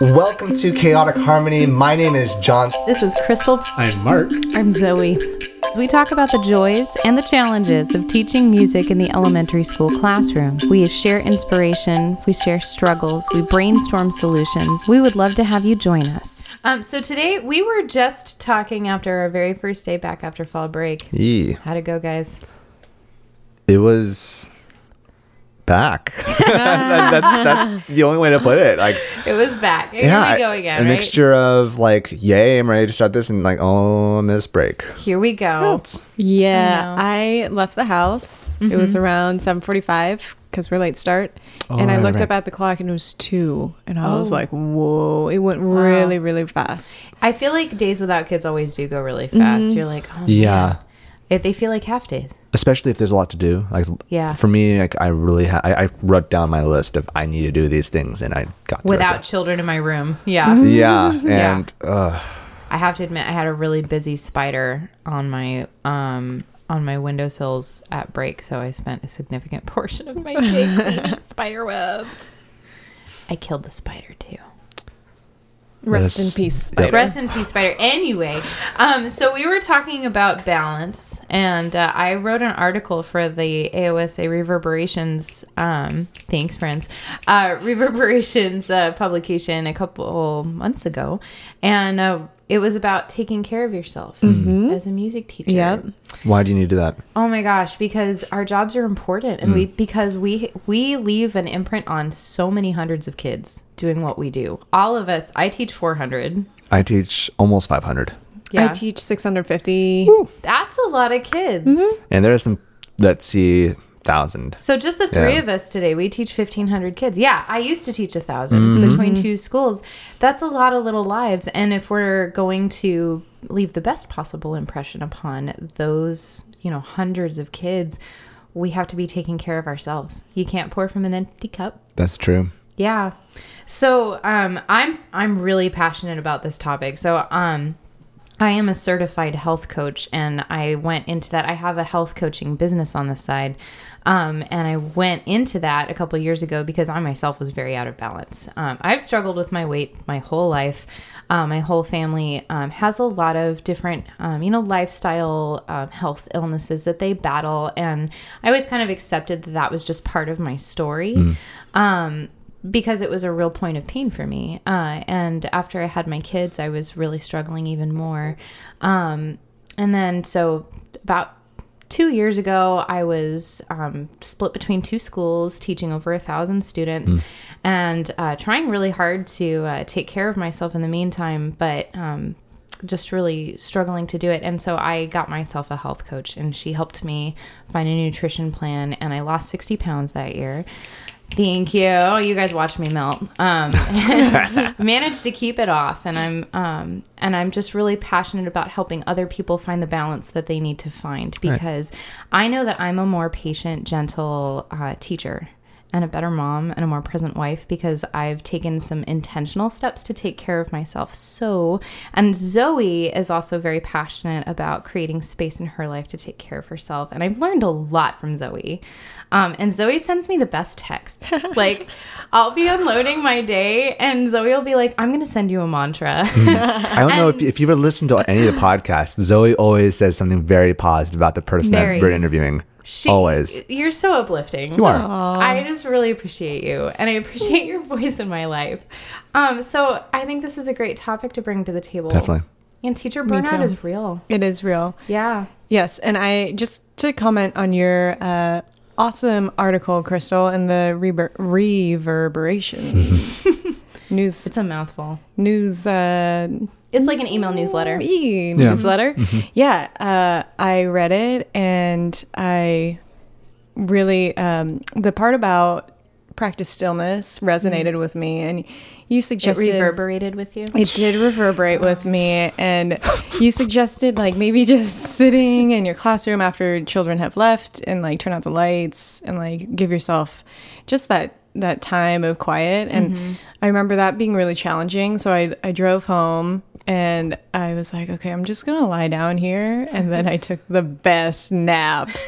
Welcome to Chaotic Harmony. My name is John. This is Crystal. I'm Mark. I'm Zoe. We talk about the joys and the challenges of teaching music in the elementary school classroom. We share inspiration, we share struggles, we brainstorm solutions. We would love to have you join us. Um, so today we were just talking after our very first day back after fall break. Yee. How'd it go, guys? It was back. That's that's the only way to put it. Like, It was back. Here yeah, we go again. a right? mixture of like, yay, I'm ready to start this, and like, oh, I missed break. Here we go. Oh, yeah, I I, left the house. It was mm-hmm. around 7:45 because we're late start, oh, and I right, looked right. up at the clock and it was two, and I was Oh. like, "Whoa!" It went really, really fast. I feel like days without kids always do go really fast. Mm-hmm. You're like, oh, Yeah. man. If they feel like half days. Especially if there's a lot to do. Like, Yeah. For me, like, I really, ha- I, I wrote down my list of I need to do these things, and I got. Without children in my room. Yeah. Yeah, and uh, I have to admit, I had a really busy spider on my um on my windowsills at break, so I spent a significant portion of my day cleaning spider webs. I killed the spider too. Rest in peace, Yep. spider. Rest in peace, spider. Anyway, um, so we were talking about balance, and uh, I wrote an article for the AOSA Reverberations. Um, thanks, friends. Uh, Reverberations uh, publication a couple months ago, and uh, it was about taking care of yourself mm-hmm. Mm-hmm. as a music teacher. Yep. why do you need to do that? Oh my gosh, because our jobs are important and we mm. because we we leave an imprint on so many hundreds of kids doing what we do. All of us, I teach 400. I teach almost 500, Yeah. I teach 650. That's a lot of kids. Mm-hmm. and there are some that see thousand. So just the three Yeah. of us today, we teach 1500 kids. Yeah, I used to teach a 1000 between two schools. That's a lot of little lives and if we're going to leave the best possible impression upon those, you know, hundreds of kids, we have to be taking care of ourselves. You can't pour from an empty cup. That's true. Yeah. So um, I'm I'm really passionate about this topic. So um, I am a certified health coach, and I went into that. I have a health coaching business on the side, um, and I went into that a couple years ago because I myself was very out of balance. Um, I've struggled with my weight my whole life. Um, my whole family um, has a lot of different, um, you know, lifestyle um, health illnesses that they battle, and I always kind of accepted that that was just part of my story. Um, because it was a real point of pain for me. Uh, and after I had my kids, I was really struggling even more. Um, and then, so about two years ago, I was um, split between two schools, teaching over a thousand students, and uh, trying really hard to uh, take care of myself in the meantime, but. Um, just really struggling to do it. And so I got myself a health coach, and she helped me find a nutrition plan. And I lost 60 pounds that year. Thank you. You guys watched me melt. Um, managed to keep it off, and I'm um, and I'm just really passionate about helping other people find the balance that they need to find because I know that I'm a more patient, gentle uh, teacher and a better mom and a more present wife because I've taken some intentional steps to take care of myself. So, and Zoe is also very passionate about creating space in her life to take care of herself. And I've learned a lot from Zoe. Um, and Zoe sends me the best texts. like, I'll be unloading my day, and Zoe will be like, I'm going to send you a mantra. I don't know if, if you've ever listened to any of the podcasts. Zoe always says something very positive about the person Very. that we're interviewing. She, always. You're so uplifting. You are. I just really appreciate you, and I appreciate your voice in my life. Um, so I think this is a great topic to bring to the table. Definitely. And teacher Me burnout is real. It is real. Yeah. Yes, and I just to comment on your uh, awesome article, Crystal, and the rever- reverberation news It's a mouthful. news uh, It's like an email newsletter. e newsletter. Yeah, uh, I read it and I really um, the part about practice stillness resonated with me, and you It suggested reverberated with you. it did reverberate with me, and you suggested like maybe just sitting in your classroom after children have left and like turn out the lights and like give yourself just that that time of quiet. And I remember that being really challenging. So I I drove home and I was like, okay, I'm just gonna lie down here, and then I took the best nap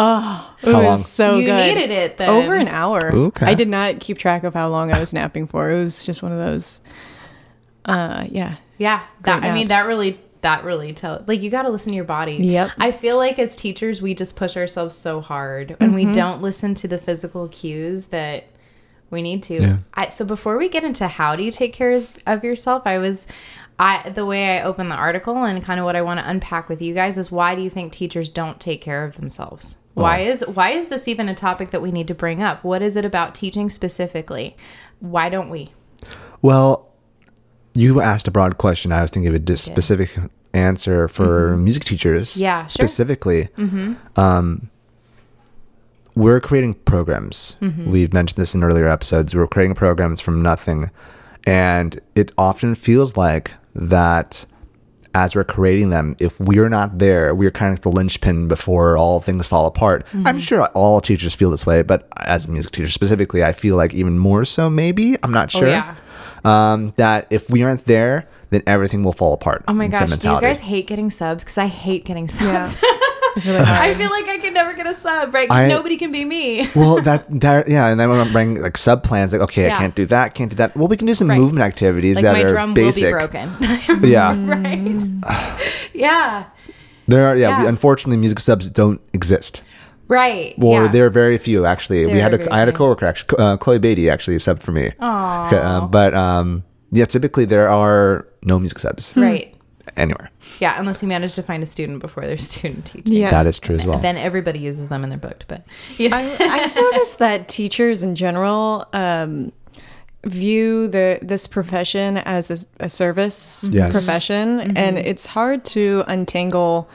Oh, it How was long? so you good. needed it then. Over an hour. Okay. I did not keep track of how long I was napping for. It was just one of those. Uh, yeah. Yeah, that I mean that really that really tell like you got to listen to your body. Yep. I feel like as teachers we just push ourselves so hard and Mm-hmm. we don't listen to the physical cues that we need to. Yeah. I, so before we get into how do you take care of- yourself, I was I the way I opened the article and kind of what I want to unpack with you guys is why do you think teachers don't take care of themselves? Why is why is this even a topic that we need to bring up? What is it about teaching specifically? Why don't we? Well, you asked a broad question. I was thinking of a dis- specific answer for music teachers. Mm-hmm. Yeah, sure. specifically. Um, we're creating programs. Mm-hmm. We've mentioned this in earlier episodes. We're creating programs from nothing, and it often feels like that. As we're creating them, if we're not there, we're kind of the linchpin before all things fall apart. Mm-hmm. I'm sure all teachers feel this way, but as a music teacher specifically, I feel like even more so. Maybe I'm not sure Oh, yeah. um, that if we aren't there, then everything will fall apart. Oh my in gosh, do you guys hate getting subs? Because I hate getting subs. It's really. I feel like I can never get a sub, right? I- nobody can be me. well, that that yeah, and then when I'm bringing like sub plans, like okay, Yeah. I can't do that, can't do that. Well, we can do some Right. movement activities Like that my are drum basic. will be broken. Yeah, right? yeah. there are. Yeah, we- unfortunately, music subs don't exist. Right. Or yeah. there are very few actually. we had a I had a coworker actually, uh, Chloe Beatty actually subbed for me. Aw. Uh, but um, yeah, typically there are no music subs Right. Anywhere. Yeah, unless you manage to find a student before they're student teaching. Yeah. That is true as well. Then everybody uses them and they're booked. But yeah. I've noticed that teachers in general um, view the this profession as a, a service Yes. profession, and it's hard to untangle.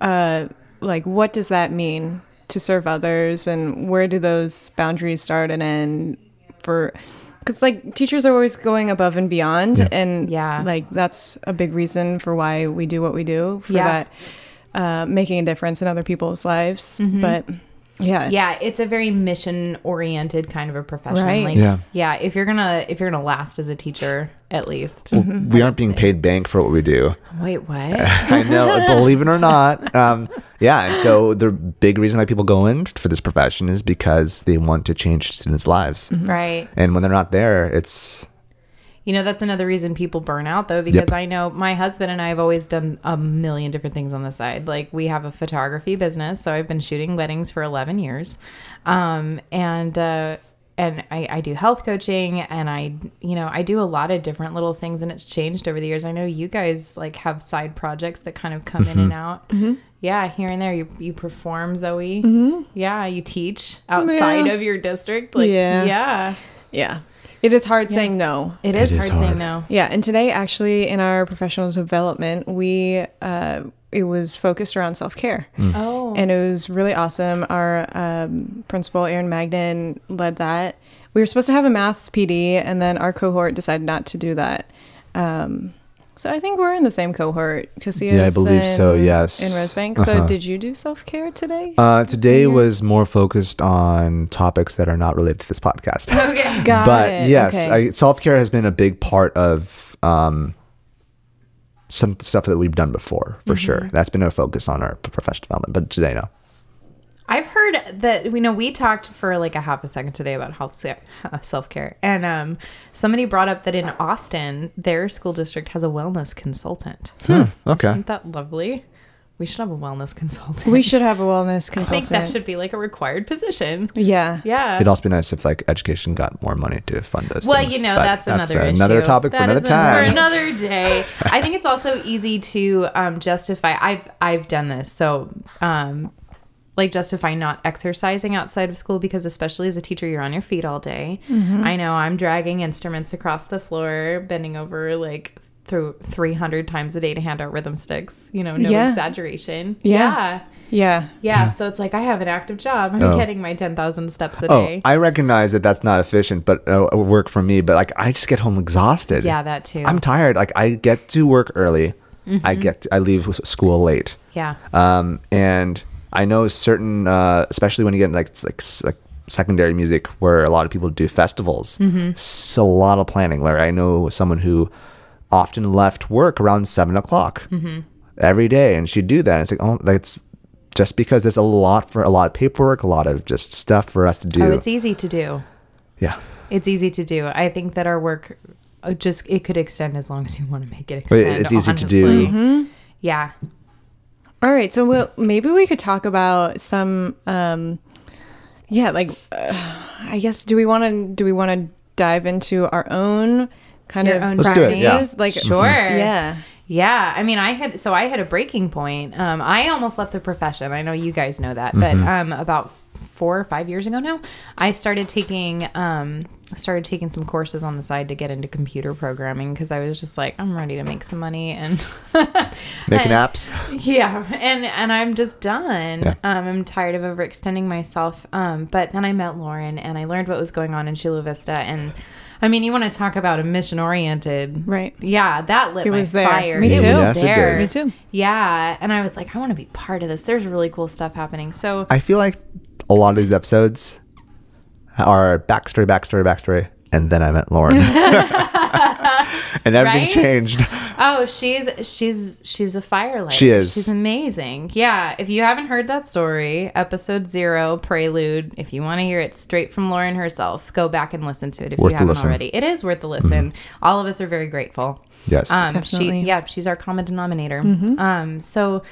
Uh, like, what does that mean to serve others, and where do those boundaries start and end? For because like teachers are always going above and beyond, Yeah. and Yeah. like that's a big reason for why we do what we do for Yeah. that. Uh, making a difference in other people's lives, but yeah, it's- yeah, it's a very mission oriented kind of a profession. Right. Like Yeah. yeah, if you're gonna if you're gonna last as a teacher, at least. we aren't being paid bank for what we do. Wait, what? I know, believe it or not. Um, yeah, and so the big reason why people go in for this profession is because they want to change students' lives, right. and when they're not there, it's You know, that's another reason people burn out though, because Yep. I know my husband and I have always done a million different things on the side. Like we have a photography business, so I've been shooting weddings for 11 years. Um, and, uh, and I, I do health coaching and I, you know, I do a lot of different little things and it's changed over the years. I know you guys like have side projects that kind of come in and out. Yeah, here and there. You, you perform, Zoe. Yeah, you teach outside Yeah. of your district. Like, Yeah. yeah. Yeah. It is hard saying no. It is, is hard, hard. saying no. Yeah. And today, actually, in our professional development, we, uh, it was focused around self care. Oh. And it was really awesome. Our um, principal, Aaron Magnan, led that. We were supposed to have a math PD, and then our cohort decided not to do that. Um, so I think we're in the same cohort. Casillas Yeah, I believe so, yes. In Rosebank. So Uh-huh. did you do self care today? uh, today was more focused on topics that are not related to this podcast. okay. Got but it. yes, Okay. Self care has been a big part of um, some stuff that we've done before, for sure. That's been a focus on our professional development. But today, no. I've heard that we know we talked for like a half a second today about health self care, and um, somebody brought up that in Austin, their school district has a wellness consultant. Hmm, okay. Isn't that lovely? We should have a wellness consultant. we should have a wellness consultant. I think that should be like a required position. yeah. Yeah. It'd also be nice if like education got more money to fund those. Well, things, you know, but that's another issue. another topic for another is time. For another day. I think it's also easy to um, justify. I've I've done this, so um, like justify not exercising outside of school because, especially as a teacher, you're on your feet all day. Mm-hmm. I know I'm dragging instruments across the floor, bending over like through 300 times a day to hand out rhythm sticks. You know, no Yeah. exaggeration. Yeah. yeah. Yeah. Yeah, so it's like I have an active job. I'm Oh. getting my 10,000 steps a Oh, day. I recognize that that's not efficient, but uh, it would work for me. But like, I just get home exhausted. yeah, that too. I'm tired. Like, I get to work early. I Mm-hmm. get to, I leave school late. yeah. Um, and I know certain, uh, especially when you get like like like secondary music, where a lot of people do festivals. Mm-hmm. So a lot of planning. Where I know someone who often left work around seven o'clock Mm-hmm. every day, and she'd do that. And it's like, oh, like it's just because there's a lot for a lot of paperwork, a lot of just stuff for us to do. Oh, it's easy to do. yeah. It's easy to do. I think that our work uh, just it could extend as long as you want to make it But it's easy to do. honestly. Yeah. All right, so we'll, maybe we could talk about some, um, yeah, like uh, I guess do we want to do we want to dive into our own kind Your of own Let's do it, yeah. Like Sure. yeah, Yeah, I mean, I had so I had a breaking point. Um, I almost left the profession. I know you guys know that, but um, about four or five years ago now, I started taking um, started taking some courses on the side to get into computer programming because I was just like, I'm ready to make some money and Making and- apps. Yeah, and and I'm just done. Yeah. Um, I'm tired of overextending myself. Um, but then I met Lauren and I learned what was going on in Chula Vista. And I mean, you want to talk about a mission oriented, Right. Yeah, that lit It my was there. fire. Me It too. was Yes, there. Me too. Yeah, and I was like, I want to be part of this. There's really cool stuff happening. So I feel like a lot of these episodes are backstory, backstory, backstory, and then I met Lauren, and everything Right? changed. Oh, she's she's she's a firelight. She is. She's amazing. Yeah. If you haven't heard that story, episode zero, prelude. If you want to hear it straight from Lauren herself, go back and listen to it if Worth you the haven't listen. Mm-hmm. already. It is worth the listen. All of us are very grateful. Yes. Um, Definitely. she, yeah, she's our common denominator. Mm-hmm. Um, so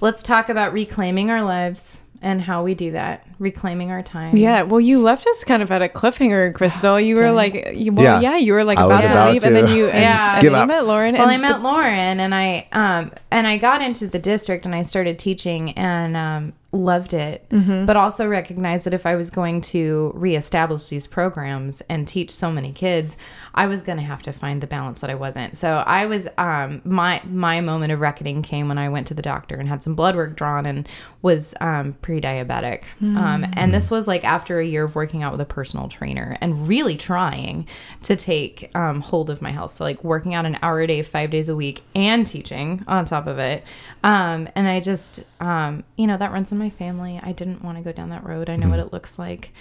let's talk about reclaiming our lives and how we do that. Reclaiming our time. Yeah, well, you left us kind of at a cliffhanger, Crystal. You were like, you, well, Yeah. yeah. you were like I was about, about to leave, and then you, and, Yeah. and Give then you met Lauren. Well, and I met Lauren, and I um and I got into the district, and I started teaching, and um loved it, Mm-hmm. but also recognized that if I was going to reestablish these programs and teach so many kids, I was going to have to find the balance that I wasn't. So I was um my my moment of reckoning came when I went to the doctor and had some blood work drawn and was um pre-diabetic. Um and this was like after a year of working out with a personal trainer and really trying to take um, hold of my health. So like working out an hour a day, five days a week, and teaching on top of it. Um, and I just, um, you know, that runs in my family. I didn't want to go down that road. I know what it looks like.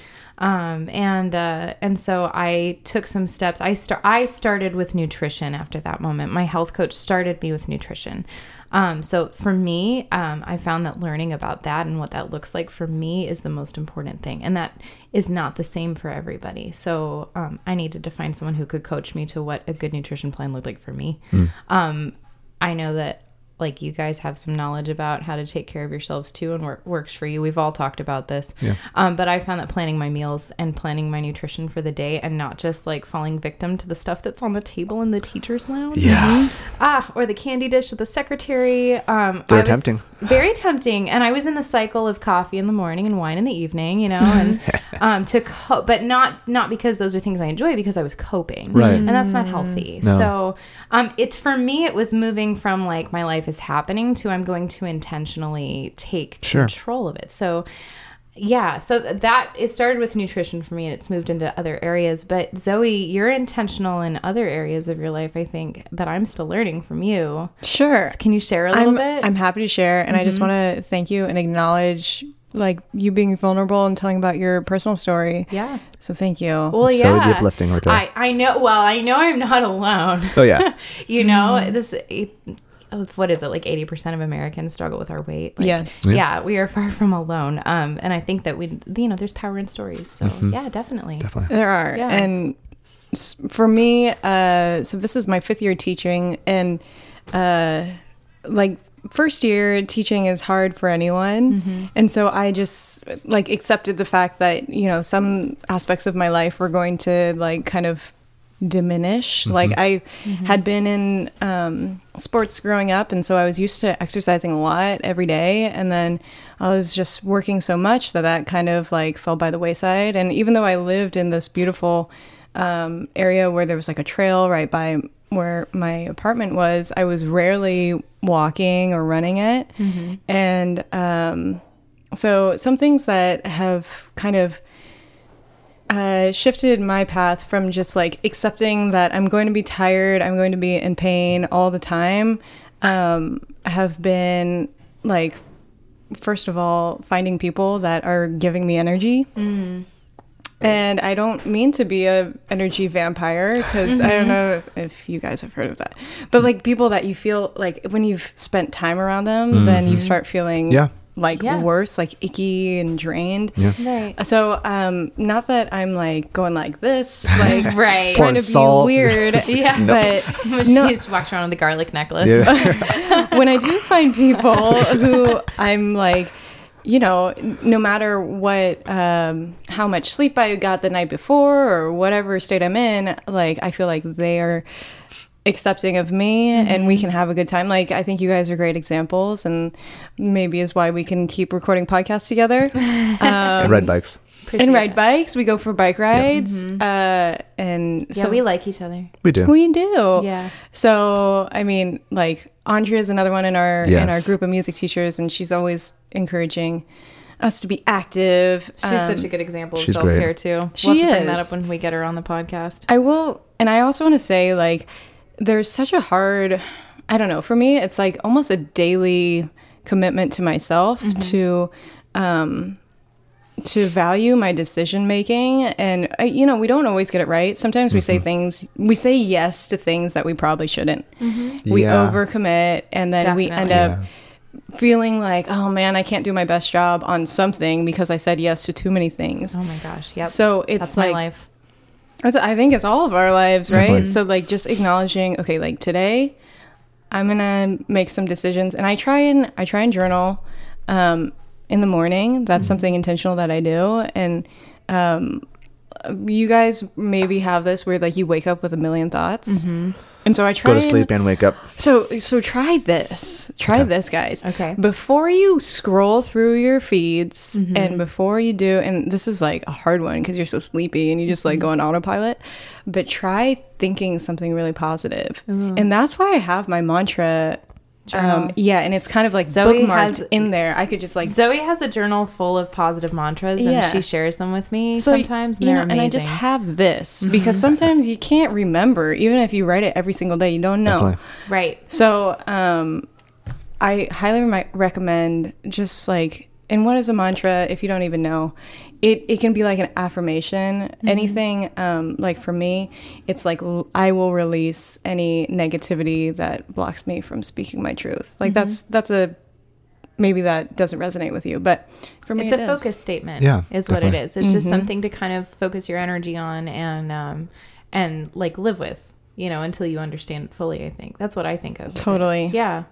Um, and uh, and so I took some steps. I start. I started with nutrition after that moment. My health coach started me with nutrition. Um, so for me, um, I found that learning about that and what that looks like for me is the most important thing, and that is not the same for everybody. So um, I needed to find someone who could coach me to what a good nutrition plan looked like for me. Um, I know that like you guys have some knowledge about how to take care of yourselves too and what works for you. We've all talked about this. Yeah. Um, but I found that planning my meals and planning my nutrition for the day and not just like falling victim to the stuff that's on the table in the teacher's lounge. Yeah. Ah, or the candy dish of the secretary. Um, They're tempting. Very tempting. And I was in the cycle of coffee in the morning and wine in the evening, you know, and um, to co- but not not because those are things I enjoy, because I was coping, Right. And that's not healthy. No. So, um, it's for me, it was moving from like my life is happening to I'm going to intentionally take Sure. control of it. So. Yeah, so that it started with nutrition for me and it's moved into other areas. But Zoe, you're intentional in other areas of your life, I think, that I'm still learning from you. Sure. Can you share a little I'm, bit? I'm happy to share, and I just want to thank you and acknowledge like you being vulnerable and telling about your personal story. yeah. So thank you. Well, So yeah. the uplifting right there. I, I know. Well, I know I'm not alone. oh yeah. you know, Mm-hmm. this. It, what is it? Like 80% of Americans struggle with our weight. Like, Yes. Yeah. we are far from alone. Um, and I think that we, you know, there's power in stories. So Mm-hmm. yeah, definitely. Definitely. There are. Yeah. And for me, uh, so this is my fifth year teaching, and uh, like first year teaching is hard for anyone. And so I just like accepted the fact that, you know, some aspects of my life were going to like kind of diminish. Like I had been in um, sports growing up, and so I was used to exercising a lot every day, and then I was just working so much that that kind of like fell by the wayside. And even though I lived in this beautiful um, area where there was like a trail right by where my apartment was, I was rarely walking or running it, and um, so some things that have kind of uh, shifted my path from just like accepting that I'm going to be tired, I'm going to be in pain all the time, um, have been like, first of all, finding people that are giving me energy. And I don't mean to be a energy vampire because I don't know if, if you guys have heard of that, but like people that you feel like when you've spent time around them, then you start feeling Yeah. Like Yeah. worse, like icky and drained. Yeah. Right. So, um, not that I'm like going like this, like Right. trying Pouring to be weird. Yeah. But she no, just walks around with a garlic necklace. Yeah. when I do find people who I'm like, you know, no matter what, um, how much sleep I got the night before or whatever state I'm in, like I feel like they are accepting of me and we can have a good time. Like I think you guys are great examples, and maybe is why we can keep recording podcasts together. Um, Red bikes. Appreciate and ride that. bikes. We go for bike rides, uh, and Yeah, so we like each other. We do. we do. Yeah. So I mean, like Andrea is another one in our in our group of music teachers, and she's always encouraging us to be active. She's Um, such a good example of self care too. She we'll have to bring that is. up when we get her on the podcast. I will, and I also want to say like, there's such a hard. I don't know. For me, it's like almost a daily commitment to myself mm-hmm. to. Um, to value my decision making and I, you know we don't always get it right sometimes we say mm-hmm. things we say yes to things that we probably shouldn't mm-hmm. we Yeah. overcommit and then we end Definitely. up feeling like oh man i can't do my best job on something because i said yes to too many things Oh my gosh. yeah so it's That's like my life. that's, i think it's all of our lives right? Definitely. so like just acknowledging okay like today i'm gonna make some decisions and i try and i try and journal um, in the morning. That's something intentional that i do and um, you guys maybe have this where like you wake up with a million thoughts and so i try Go to sleep and wake up. so so try this. Try Okay. this, guys. Okay. Before you scroll through your feeds Mm-hmm. and before you do and this is like a hard one because you're so sleepy and you just like Mm-hmm. go on autopilot, but try thinking something really positive. And that's why I have my mantra Journal. um yeah, and it's kind of like Zoe bookmarked has- in there. I could just like Zoe has a journal full of positive mantras, and Yeah. she shares them with me So, sometimes, and they're know, and I just have this because sometimes you can't remember even if you write it every single day, you don't know. Definitely. right. So, um, I highly remi- recommend just like, and what is a mantra if you don't even know? It, it can be like an affirmation. Anything, um, like for me, it's like l- I will release any negativity that blocks me from speaking my truth. Like that's that's a maybe that doesn't resonate with you, but for me, It's it a is. focus statement. Yeah, is what it is definitely. is. It's just Mhm. something to kind of focus your energy on and um and like live with, you know, until you understand it fully. I think that's what I think of. with it. Totally. Yeah.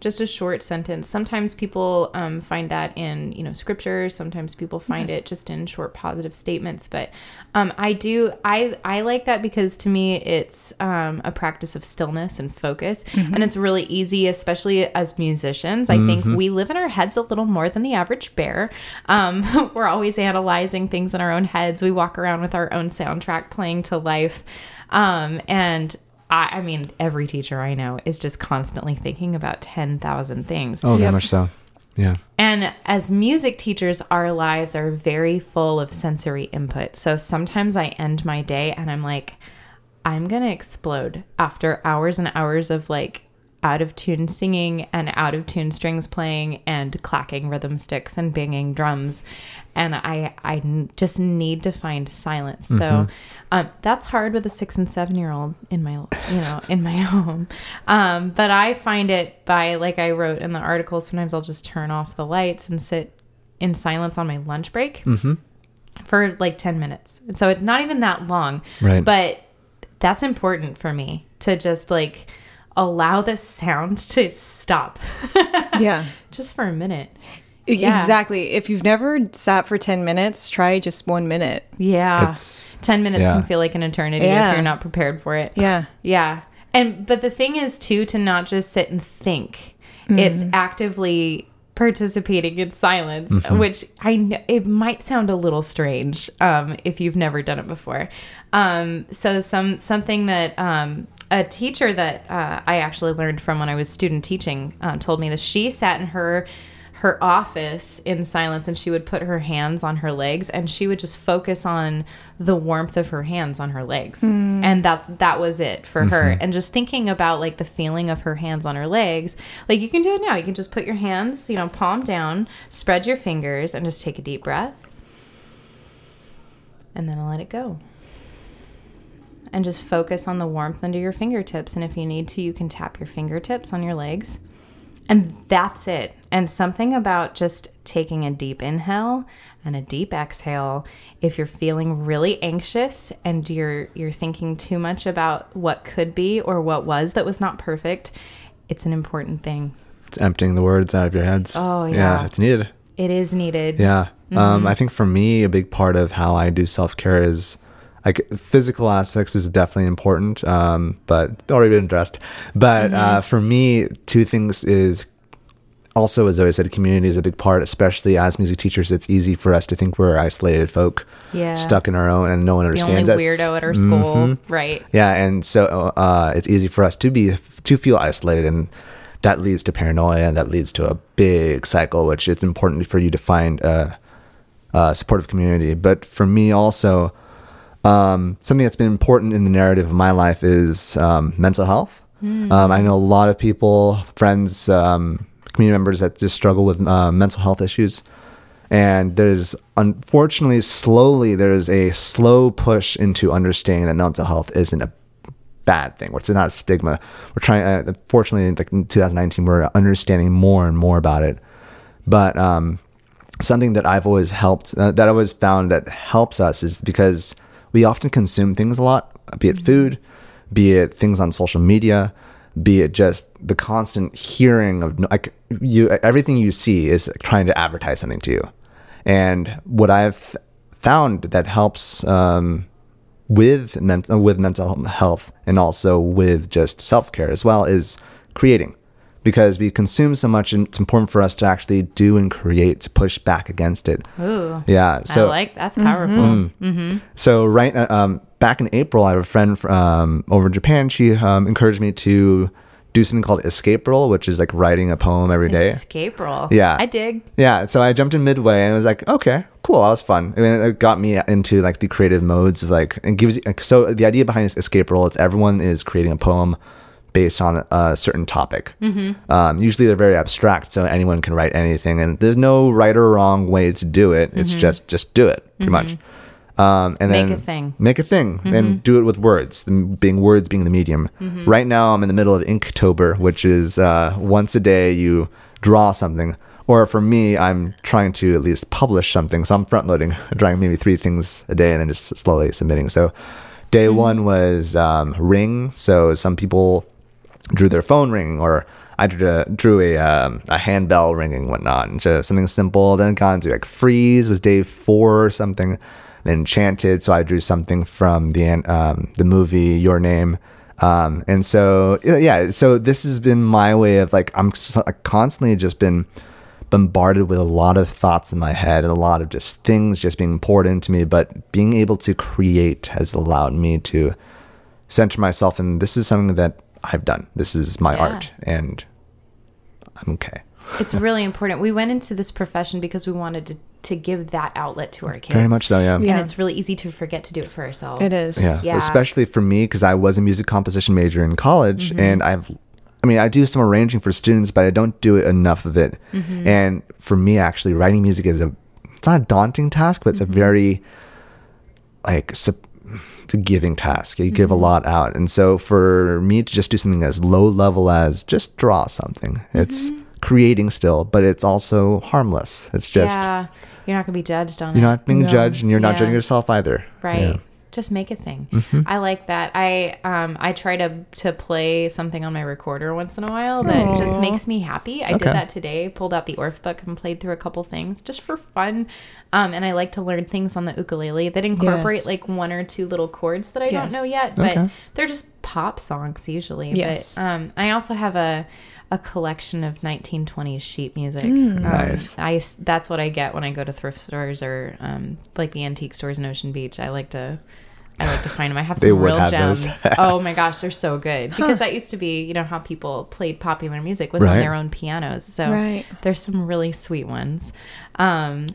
Just a short sentence. Sometimes people um, find that in, you know, scripture. Sometimes people find Yes. it just in short positive statements. But um, I do, I, I like that because to me it's um, a practice of stillness and focus. And it's really easy, especially as musicians. I think we live in our heads a little more than the average bear. Um, we're always analyzing things in our own heads. We walk around with our own soundtrack playing to life. Um, and I, I mean, every teacher I know is just constantly thinking about 10,000 things. Oh, very Yep. much so. Yeah. And as music teachers, our lives are very full of sensory input. So sometimes I end my day and I'm like, I'm going to explode after hours and hours of like out of tune singing and out of tune strings playing and clacking rhythm sticks and banging drums. And I I just need to find silence. So um, that's hard with a six and seven year old in my, you know, in my home. Um, but I find it by, like I wrote in the article, sometimes I'll just turn off the lights and sit in silence on my lunch break for like 10 minutes. And so it's not even that long. Right. But that's important for me to just like allow the sound to stop Yeah. just for a minute. Yeah. Exactly. If you've never sat for 10 minutes, try just one minute. Yeah. It's 10 minutes yeah. can feel like an eternity Yeah. if you're not prepared for it. Yeah. Yeah. And but the thing is too to not just sit and think. It's actively participating in silence, which I know it might sound a little strange um, if you've never done it before. Um, so some something that um, a teacher that uh, I actually learned from when I was student teaching um, told me that She sat in her her office in silence and she would put her hands on her legs and she would just focus on the warmth of her hands on her legs. Hmm. And that's that was it for her. Mm-hmm. And just thinking about like the feeling of her hands on her legs like you can do it now. You can just put your hands you know palm down spread your fingers and just take a deep breath. And then let it go. And just focus on the warmth under your fingertips. And if you need to you can tap your fingertips on your legs And that's it. And something about just taking a deep inhale and a deep exhale. If you're feeling really anxious and you're you're thinking too much about what could be or what was that was not perfect, it's an important thing. It's emptying the words out of your heads. Oh, yeah. it's needed. It is needed. Yeah. Um, I think for me, a big part of how I do self care is like physical aspects is definitely important, um, but already been addressed. But uh, for me, two things is also, as Zoe said, community is a big part, especially as music teachers. It's easy for us to think we're isolated folk, Yeah. stuck in our own, and no one understands. The only us. weirdo at our school, right? Yeah, and so uh, it's easy for us to be to feel isolated, and that leads to paranoia, and that leads to a big cycle. Which it's important for you to find a, a supportive community. But for me, also, um, something that's been important in the narrative of my life is um, mental health. Um, I know a lot of people, friends, um, community members that just struggle with uh, mental health issues. And there's unfortunately slowly there's a slow push into understanding that mental health isn't a bad thing. It's not a stigma. We're trying uh, unfortunately like in 2019 we're understanding more and more about it. But um, something that i've always helped uh, that i always found that helps us is because we often consume things a lot be it food be it things on social media be it just the constant hearing of like you everything you see is trying to advertise something to you. And what i've found that helps um, with mental with mental health and also with just self-care as well is creating because we consume so much and it's important for us to actually do and create to push back against it Ooh. yeah so I like that's powerful. so right uh, um, back in April, I have a friend um, over in Japan. She um, encouraged me to do something called escape roll, which is like writing a poem every day. Escape roll. Yeah. I dig. Yeah, so I jumped in midway and it was like, okay, cool, that was fun. And then it got me into like the creative modes of like, and gives you, so the idea behind this escape roll, it's everyone is creating a poem based on a certain topic. Mm-hmm. Um, usually they're very abstract, so anyone can write anything, and there's no right or wrong way to do it. It's just just do it, pretty much. Um, and Make then a thing. Make a thing, and do it with words. Being words being the medium. Right now, I'm in the middle of Inktober, which is uh, once a day you draw something. Or for me, I'm trying to at least publish something. So I'm front loading, drawing maybe three things a day and then just slowly submitting. So day one was um, ring. So some people drew their phone ringing, or I drew a, drew a, um, a handbell ringing, whatnot. And so something simple. Then got into like freeze was day four or something. Then enchanted. So I drew something from the um, the movie Your Name. Um, and so yeah, so this has been my way of like I'm constantly just been bombarded with a lot of thoughts in my head and a lot of just things just being poured into me. But being able to create has allowed me to center myself, and this is something that I've done. This is my Yeah. art, and I'm okay. It's really important. We went into this profession because we wanted to, to give that outlet to our kids. Very much so, yeah. yeah. And Yeah. it's really easy to forget to do it for ourselves. It is. Yeah. Yeah. Especially for me, because I was a music composition major in college, Mm-hmm. and I've, I mean, I do some arranging for students, but I don't do it enough of it. Mm-hmm. And for me, actually, writing music is a, it's not a daunting task, but it's Mm-hmm. a very, like, sup- it's a giving task. You Mm-hmm. give a lot out, and so for me to just do something as low level as just draw something, it's Mm-hmm. creating still, but it's also harmless. It's just yeah. You're not going to be judged on it. you're not being No. judged, and you're not judging yourself either. right Yeah. Just make a thing Mm-hmm. i like that i um i try to to play something on my recorder once in a while that just makes me happy i Okay. did that today pulled out the Orff book and played through a couple things just for fun um and i like to learn things on the ukulele that incorporate Yes. like one or two little chords that i don't know yet but Okay. they're just pop songs usually Yes. but um i also have a a collection of 1920s sheet music. Mm. Um, Nice. I that's what I get when I go to thrift stores or um, like the antique stores in Ocean Beach. I like to I like to find them. I have They some would real have gems. oh my gosh, they're so good because that used to be you know how people played popular music was on their own pianos. So Right. there's some really sweet ones. Um,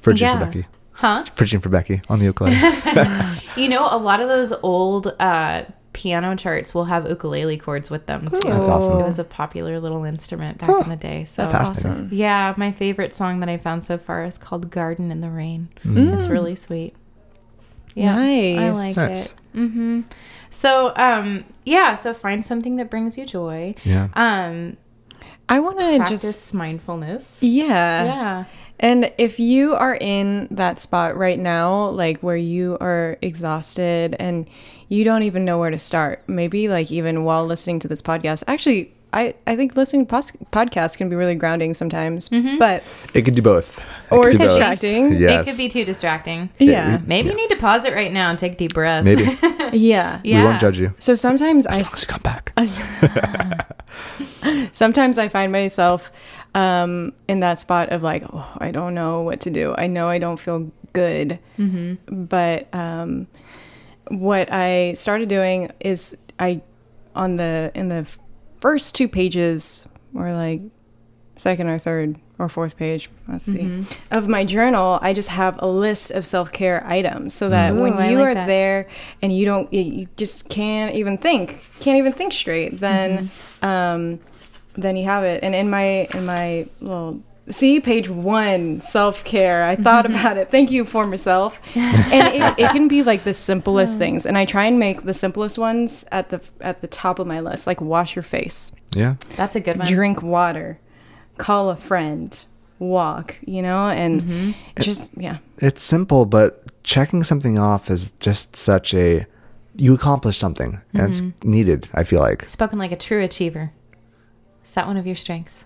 Fridging Yeah. for Becky. huh? Fridging for Becky on the ukulele. You know, a lot of those old uh, piano charts will have ukulele chords with them too. That's awesome. It was a popular little instrument back in the day. So That's Fantastic. awesome. Yeah, my favorite song that I found so far is called Garden in the Rain. Mm. It's really sweet. Yeah. I like Nice. it. hmm So, um, yeah, so find something that brings you joy. Yeah. Um, I want to Practice just mindfulness. yeah. Yeah. And if you are in that spot right now, like where you are exhausted and you don't even know where to start, maybe like even while listening to this podcast, actually, I, I think listening to pos- podcasts can be really grounding sometimes, but It could do both. It or could do both. distracting. Yes. It could be too distracting. Yeah. Maybe you need to pause it right now and take a deep breath. Maybe. Yeah. Yeah. We won't judge you. So sometimes As I long as you come back. sometimes I find myself um, in that spot of like, oh, I don't know what to do. I know I don't feel good, but um, what I started doing is I on the in the first two pages or like second or third or fourth page. Let's see. Mm-hmm. Of my journal i just have a list of self-care items so that mm-hmm. Ooh, when you like are that. there and you don't you, you just can't even think can't even think straight then mm-hmm. um then you have it. And in my in my little see page one self-care i thought about it thank you former self and it, it can be like the simplest things and i try and make the simplest ones at the at the top of my list like wash your face Yeah. That's a good one. drink water, call a friend, walk, you know, and Mm-hmm. just yeah. It's simple, but checking something off is just such a you accomplish something and it's Mm-hmm. needed, I feel like. Spoken like a true achiever. Is that one of your strengths?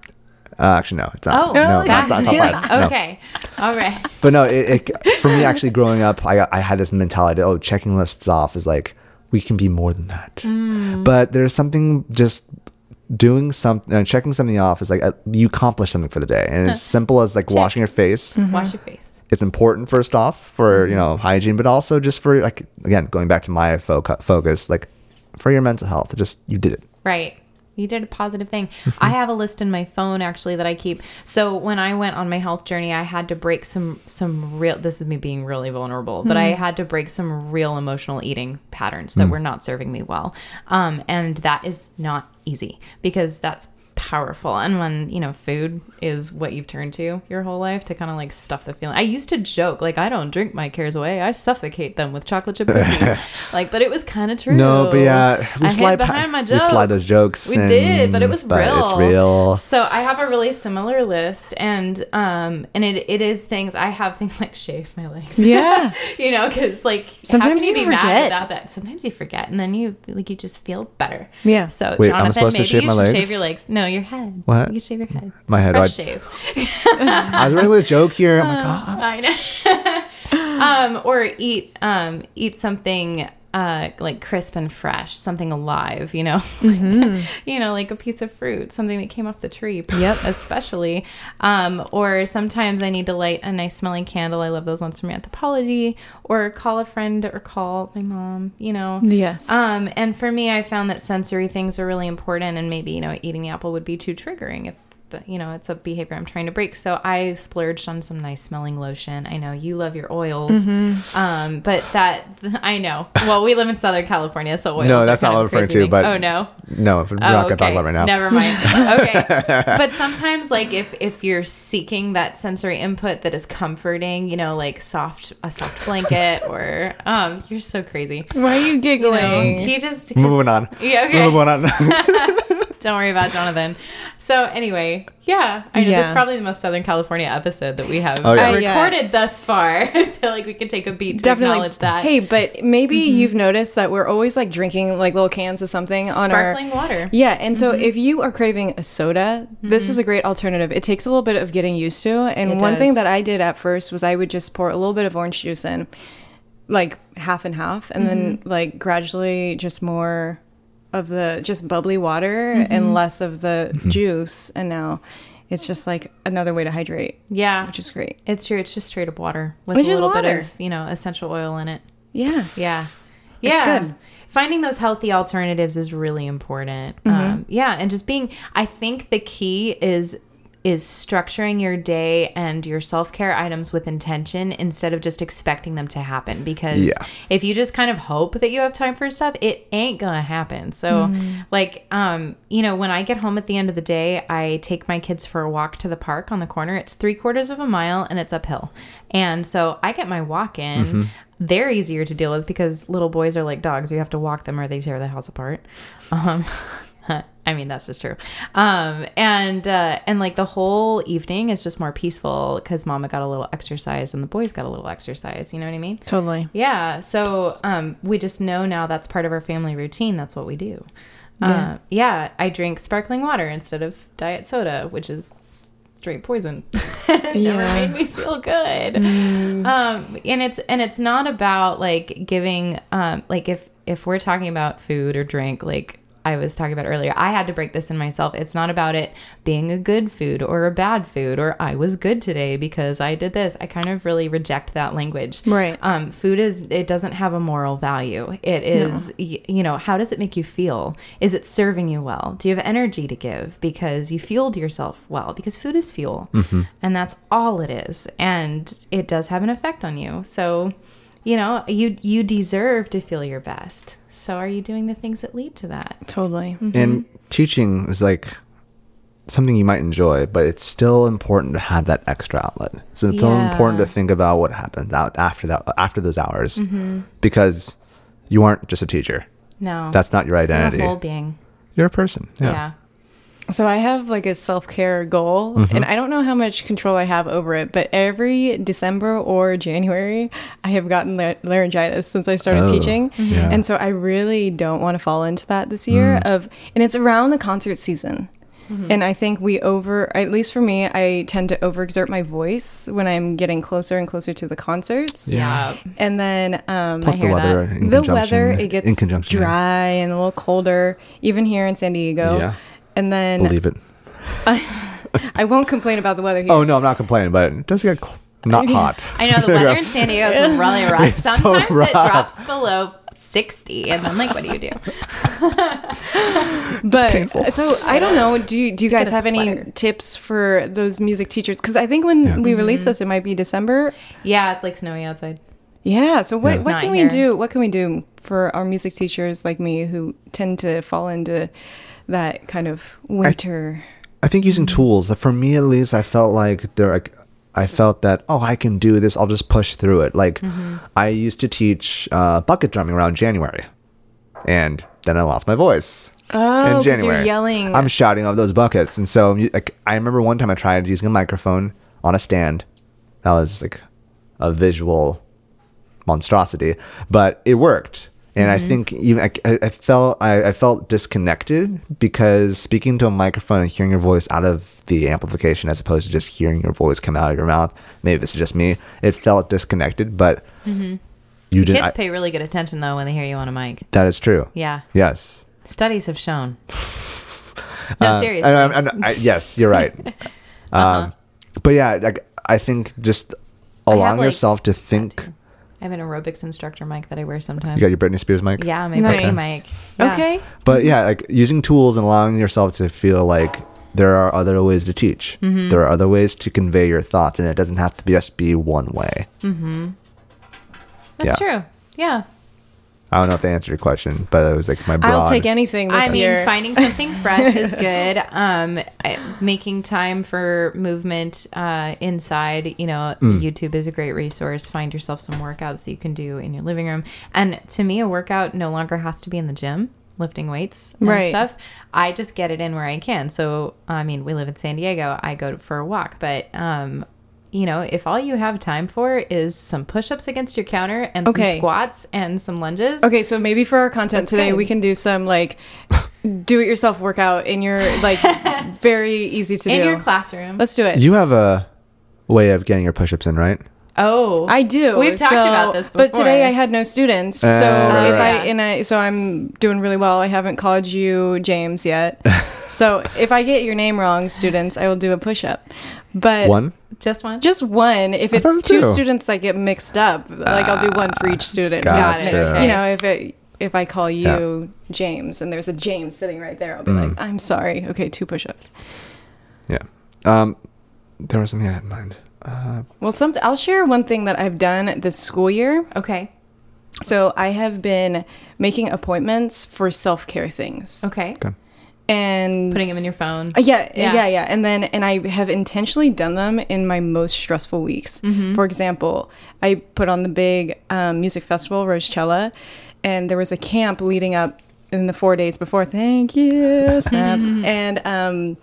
Uh, actually no, it's not. Oh, no, it's not, not top five. No. Okay. All right. But no, it, it for me actually growing up, I I had this mentality. Oh, checking lists off is like we can be more than that. Mm. But there's something just doing something, uh, checking something off is like uh, you accomplish something for the day, and as simple as like Check. washing your face. Wash your face. It's important first off for Mm-hmm. you know hygiene, but also just for like again going back to my foc- focus, like for your mental health. Just you did it. Right. You did a positive thing. I have a list in my phone actually that I keep. So when I went on my health journey, I had to break some some real this is me being really vulnerable, but I had to break some real emotional eating patterns that were not serving me well. Um and that is not easy because that's powerful. And when, you know, food is what you've turned to your whole life to kind of like stuff the feeling. I used to joke like I don't drink my cares away. I suffocate them with chocolate chip cookies. like but it was kind of true. No, but yeah, we I slide behind my we slide those jokes We and- did, but it was but real. it's real. So I have a really similar list, and um, and it, it is things I have things like shave my legs. Yeah. you know, because like Sometimes you, you be mad forget. without that? Sometimes you forget, and then you like you just feel better. Yeah. So Wait, I'm Jonathan, supposed to maybe shave you my legs? shave your legs. No, your head. What? You can shave your head. My head. Fresh I, shave. I was really a joke here. I'm like, oh, I know. um, or eat um, eat something uh, like crisp and fresh, something alive. You know, like, you know, like a piece of fruit, something that came off the tree. Yep, especially. Um, or sometimes I need to light a nice smelling candle. I love those ones from Anthropologie. Or call a friend or call my mom. You know. Yes. Um, and for me, I found that sensory things are really important, and maybe you know eating the apple would be too triggering if the, you know it's a behavior I'm trying to break. So I splurged on some nice smelling lotion. I know you love your oils, Mm-hmm. um, but that I know. Well, we live in Southern California, so oils. No, that's not what I'm referring to, thing. but- oh no, no, we're Oh, not gonna talk about it right now. Never mind. Okay. but sometimes, like, if if you're seeking that sensory input that is comforting, you know, like soft a soft blanket or um, you're so crazy. Why are you You know, giggling? he just Moving on. Yeah. Okay. Moving on. Don't worry about Jonathan. So anyway, yeah, I know this is probably the most Southern California episode that we have Oh, yeah. uh, Uh, yeah. recorded thus far. I feel like we could take a beat to Definitely. acknowledge that. Hey, but maybe you've noticed that we're always like drinking like little cans of something on our sparkling water. Yeah, and so if you are craving a soda, this is a great alternative. It takes a little bit of getting used to, and It one thing that I did at first was I would just pour a little bit of orange juice in, like half and half, and then like gradually just more of the just bubbly water mm-hmm. and less of the mm-hmm. juice, and now it's just like another way to hydrate, Yeah, which is great. it's true. It's just straight up water with Which a is little bit of you know essential oil in it. Yeah. Yeah. It's Yeah. good. Finding those healthy alternatives is really important. Mm-hmm. Um, yeah, and just being I think the key is is structuring your day and your self-care items with intention instead of just expecting them to happen because Yeah. if you just kind of hope that you have time for stuff, it ain't going to happen. So like um you know, when I get home at the end of the day, I take my kids for a walk to the park on the corner. It's 3 quarters of a mile and it's uphill. And so I get my walk in they're easier to deal with because little boys are like dogs. You have to walk them or they tear the house apart. Um, I mean, that's just true. Um, and uh, and like the whole evening is just more peaceful because Mama got a little exercise and the boys got a little exercise. You know what I mean? Totally. Yeah. So um, we just know now that's part of our family routine. That's what we do. Yeah. Uh, yeah. I drink sparkling water instead of diet soda, which is straight poison. it never Yeah. made me feel good. Um, and it's and it's not about like giving um, like if if we're talking about food or drink, like I was talking about earlier, I had to break this in myself. It's not about it being a good food or a bad food or I was good today because I did this. I kind of really reject that language. Right. Um, food is it doesn't have a moral value. It is y- you know how does it make you feel? Is it serving you well? Do you have energy to give because you fueled yourself well? Because food is fuel, and that's all it is, and it does have an effect on you. So, you know you you deserve to feel your best. So, are you doing the things that lead to that? Totally. And teaching is like something you might enjoy, but it's still important to have that extra outlet. It's still Yeah. important to think about what happens out after that after those hours, Mm-hmm. because you aren't just a teacher. No, That's not your You're identity. a whole being. You're a person. Yeah. Yeah. So I have like a self care goal, Mm-hmm. and I don't know how much control I have over it, but every December or January, I have gotten la- laryngitis since I started Oh, teaching, yeah. and so I really don't want to fall into that this year. Mm. Of and it's around the concert season. And I think we over, at least for me, I tend to overexert my voice when I'm getting closer and closer to the concerts. Yeah. And then um, Plus I the hear weather, that. In the weather it gets in conjunction. dry and a little colder, even here in San Diego. Yeah. And then Believe it. I won't complain about the weather here. Oh no, I'm not complaining, but it does get co- not hot. I know the weather in San Diego is really rough. It's so Sometimes rough. it drops below 60, and then like, what do you do? but painful. so I don't know. Do you do you guys Get a have any tips for those music teachers? Because I think when Yeah. we Mm-hmm. release this, it might be December. Yeah, it's like snowy outside. Yeah. So what Yeah. what Not can here. we do? What can we do for our music teachers like me who tend to fall into that kind of winter? I think using tools, for me at least, I felt like there, like, I felt that oh, I can do this. I'll just push through it. Like I used to teach uh, bucket drumming around January, and then I lost my voice. oh, in 'cause you're yelling. I'm shouting off those buckets, and so like, I remember one time I tried using a microphone on a stand. That was like a visual monstrosity, but it worked. And I think even I, I felt I, I felt disconnected because speaking to a microphone and hearing your voice out of the amplification as opposed to just hearing your voice come out of your mouth. Maybe this is just me. It felt disconnected, but you didn't. Kids I- pay really good attention though when they hear you on a mic. that is true. Yeah, Yes. studies have shown. No, Uh, seriously. and- and- yes, you're right. um, but yeah, like I think just Uh-huh. have, allowing like, yourself to think. Too. I have an aerobics instructor mic that I wear sometimes. You got your Britney Spears mic. yeah, my Nice. Britney mic. Yeah. Okay. But yeah, like using tools and allowing yourself to feel like there are other ways to teach. Mm-hmm. There are other ways to convey your thoughts, and it doesn't have to be just be one way. That's Yeah. true. Yeah. I don't know if they answered your question, but it was like my broad. I'll take anything this I mean, finding something fresh is good. Um, making time for movement uh, inside, you know, Mm. YouTube is a great resource. Find yourself some workouts that you can do in your living room. And to me, a workout no longer has to be in the gym, lifting weights and Right. stuff. I just get it in where I can. So, I mean, we live in San Diego. I go for a walk, but um, you know, if all you have time for is some push-ups against your counter and Okay. some squats and some lunges, Okay, so maybe for our content today, good. we can do some like do-it-yourself workout in your like very easy to in do. In your classroom. Let's do it. You have a way of getting your push-ups in, right? Oh, I do. We've talked so- about this before. But today I had no students, so Uh, right, if right. I and I so I'm doing really well. I haven't called you James yet. so if I get your name wrong, students, I will do a push-up. But One. Just one. just one. If I it's two two. students that get mixed up, like I'll do one for each student. Gotcha. Got it, okay. You know, if it if I call you James and there's a James sitting right there, I'll be like, I'm sorry. Okay, two push-ups. Yeah. Um, there was something I had in mind. Uh, Well, something I'll share one thing that I've done this school year. okay. So I have been making appointments for self care things. Okay. okay. And Putting them in your phone. Uh, yeah, Yeah. yeah, yeah, And then and I have intentionally done them in my most stressful weeks. Mm-hmm. For example, I put on the big um, music festival, Rochella, and there was a camp leading up in the four days before. Thank you, snaps. and um,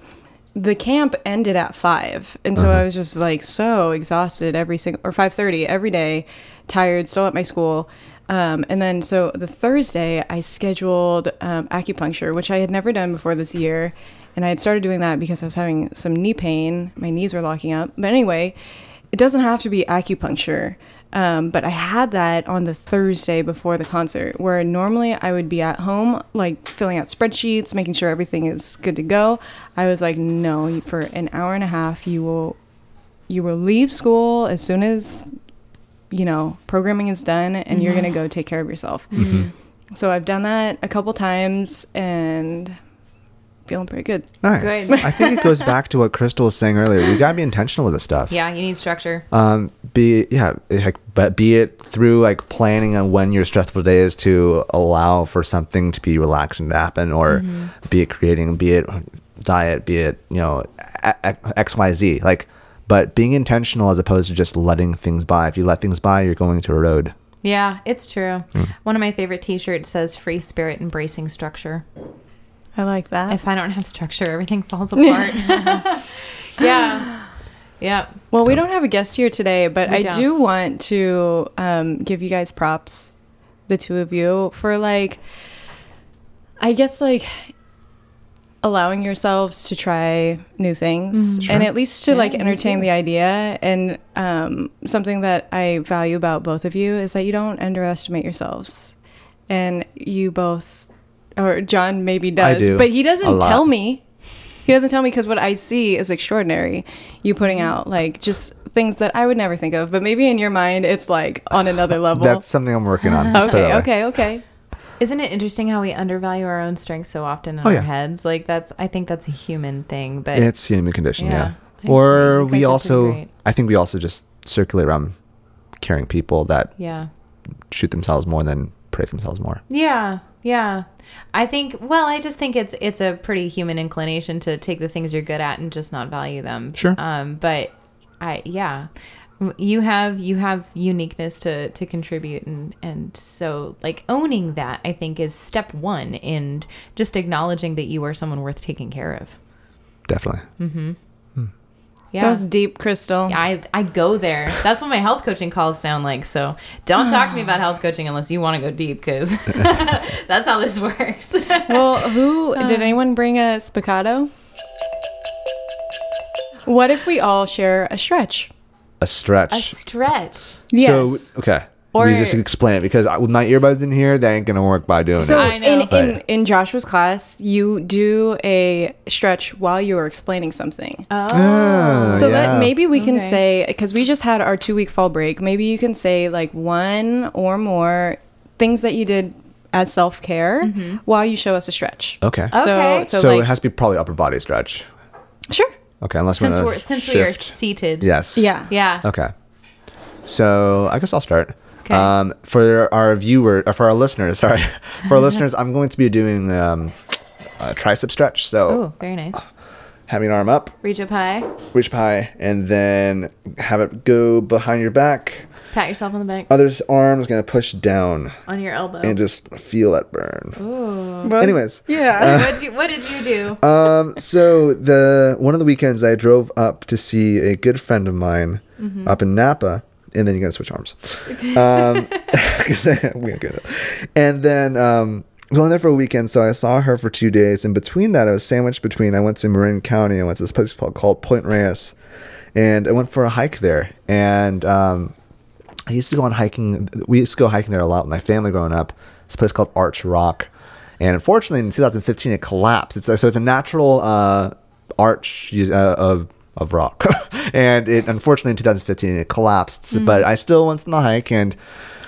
the camp ended at five, and so I was just like so exhausted every single or five thirty every day, tired, still at my school. Um, and then so the Thursday I scheduled um, acupuncture, which I had never done before this year, and I had started doing that because I was having some knee pain. My knees were locking up. But anyway, it doesn't have to be acupuncture. Um, but I had that on the Thursday before the concert, where normally I would be at home, like filling out spreadsheets, making sure everything is good to go. I was like, no, for an hour and a half, you will, you will leave school as soon as, you know, programming is done, and you're gonna mm-hmm. go take care of yourself. Mm-hmm. Mm-hmm. So I've done that a couple times, and feeling pretty good. Nice. Good. I think it goes back to what Crystal was saying earlier. You gotta be intentional with this stuff. Yeah, you need structure. Um, be yeah, heck, but be it through like planning on when your stressful day is to allow for something to be relaxing to happen, or be it creating, be it diet, be it you know X Y Z. Like, but being intentional as opposed to just letting things by. If you let things by, you're going to erode. Yeah, it's true. Hmm. One of my favorite T-shirts says "Free Spirit, Embracing Structure." I like that. If I don't have structure, everything falls apart. yeah, yeah. Well, we don't have a guest here today, but We I don't. do want to um, give you guys props, the two of you, for like, I guess, like, allowing yourselves to try new things and at least to Yeah, like entertain the idea. And um, something that I value about both of you is that you don't underestimate yourselves. And you both, or John maybe does, do, but he doesn't tell me. He doesn't tell me because what I see is extraordinary. You putting Mm-hmm. out like just things that I would never think of, but maybe in your mind it's like on another level. That's something I'm working on. Just put it okay, okay, okay. Isn't it interesting how we undervalue our own strengths so often in Oh, our yeah. heads? Like that's, I think that's a human thing. But It's human condition, Yeah, yeah. Or we guys are pretty also. I think we also just circulate around caring people that yeah, shoot themselves more than praise themselves more. yeah, yeah. I think. Well, I just think it's it's a pretty human inclination to take the things you're good at and just not value them. Sure. Um, but I, yeah. You have you have uniqueness to to contribute and and so like owning that I think is step one in just acknowledging that you are someone worth taking care of. Definitely. mm-hmm Yeah. That was deep, Crystal. I I go there. That's what my health coaching calls sound like. So don't talk to me about health coaching unless you want to go deep, because that's how this works. Well, who Uh. did anyone bring a spiccato? What if we all share a stretch? A stretch. a stretch. So okay, Or- we just explain it because I- with my earbuds in here, that ain't gonna work by doing So it. I know. in, in in Joshua's class, you do a stretch while you are explaining something. Oh, Ah, So yeah. that maybe we can Okay. say because we just had our two week fall break. Maybe you can say like one or more things that you did as self care while you show us a stretch. Okay. Oh. Okay. So So, so, it has to be probably upper body stretch. sure Okay, unless since we're, we're gonna since we are seated. Yes. yeah Yeah. Okay. So I guess I'll start. Okay. Um, for our viewer, or for our listeners, sorry, for our listeners, I'm going to be doing um, a tricep stretch. So Oh, very nice. having an arm up, Reach up high. reach up high, and then have it go behind your back. Pat yourself on the back. Other arm is gonna push down on your elbow. and just feel that burn. Ooh. Well, Anyways, yeah what, did you, what did you do? um, so the one of the weekends I drove up to see a good friend of mine Mm-hmm. up in Napa, and then you're gonna switch arms. Um, 'cause we're good. And then um, I was only there for a weekend, so I saw her for two days. And between that, I was sandwiched between. I went to Marin County. I went to this place called, called Point Reyes, and I went for a hike there. And um, I used to go on hiking. We used to go hiking there a lot with my family growing up. It's a place called Arch Rock, and unfortunately, in 2015, it collapsed. It's a, so it's a natural uh, arch uh, of of rock, and it unfortunately in 2015 it collapsed. But I still went on the hike, and